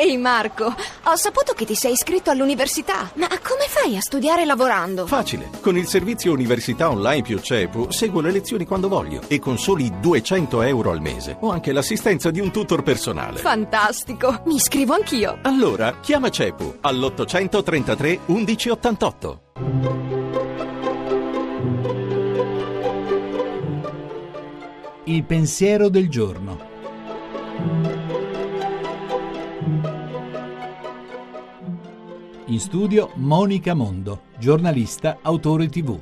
Ehi Marco, ho saputo che ti sei iscritto all'università. Ma come fai a studiare lavorando? Facile. Con il servizio Università Online più CEPU seguo le lezioni quando voglio e con soli 200 euro al mese ho anche l'assistenza di un tutor personale. Fantastico, mi iscrivo anch'io. Allora, chiama CEPU all'833 1188. Il pensiero del giorno. In studio Monica Mondo, giornalista, autore tv.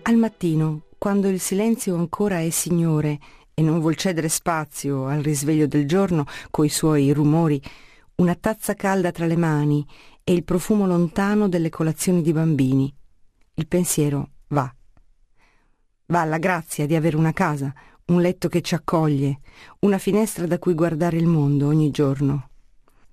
Al mattino, quando il silenzio ancora è signore e non vuol cedere spazio al risveglio del giorno coi suoi rumori, una tazza calda tra le mani e il profumo lontano delle colazioni di bambini. Il pensiero va. Va alla grazia di avere una casa, un letto che ci accoglie, una finestra da cui guardare il mondo ogni giorno.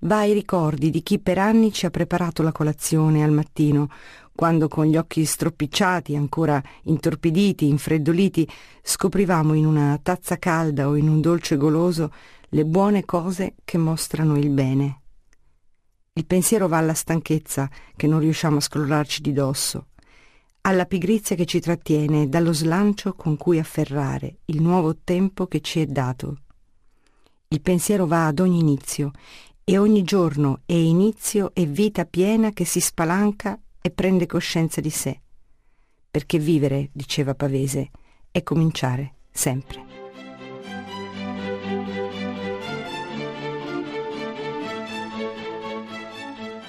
Va ai ricordi di chi per anni ci ha preparato la colazione al mattino, quando con gli occhi stropicciati, ancora intorpiditi, infreddoliti, scoprivamo in una tazza calda o in un dolce goloso le buone cose che mostrano il bene. Il pensiero va alla stanchezza che non riusciamo a scrollarci di dosso, alla pigrizia che ci trattiene dallo slancio con cui afferrare il nuovo tempo che ci è dato. Il pensiero va ad ogni inizio e ogni giorno è inizio e vita piena che si spalanca e prende coscienza di sé. Perché vivere, diceva Pavese, è cominciare sempre.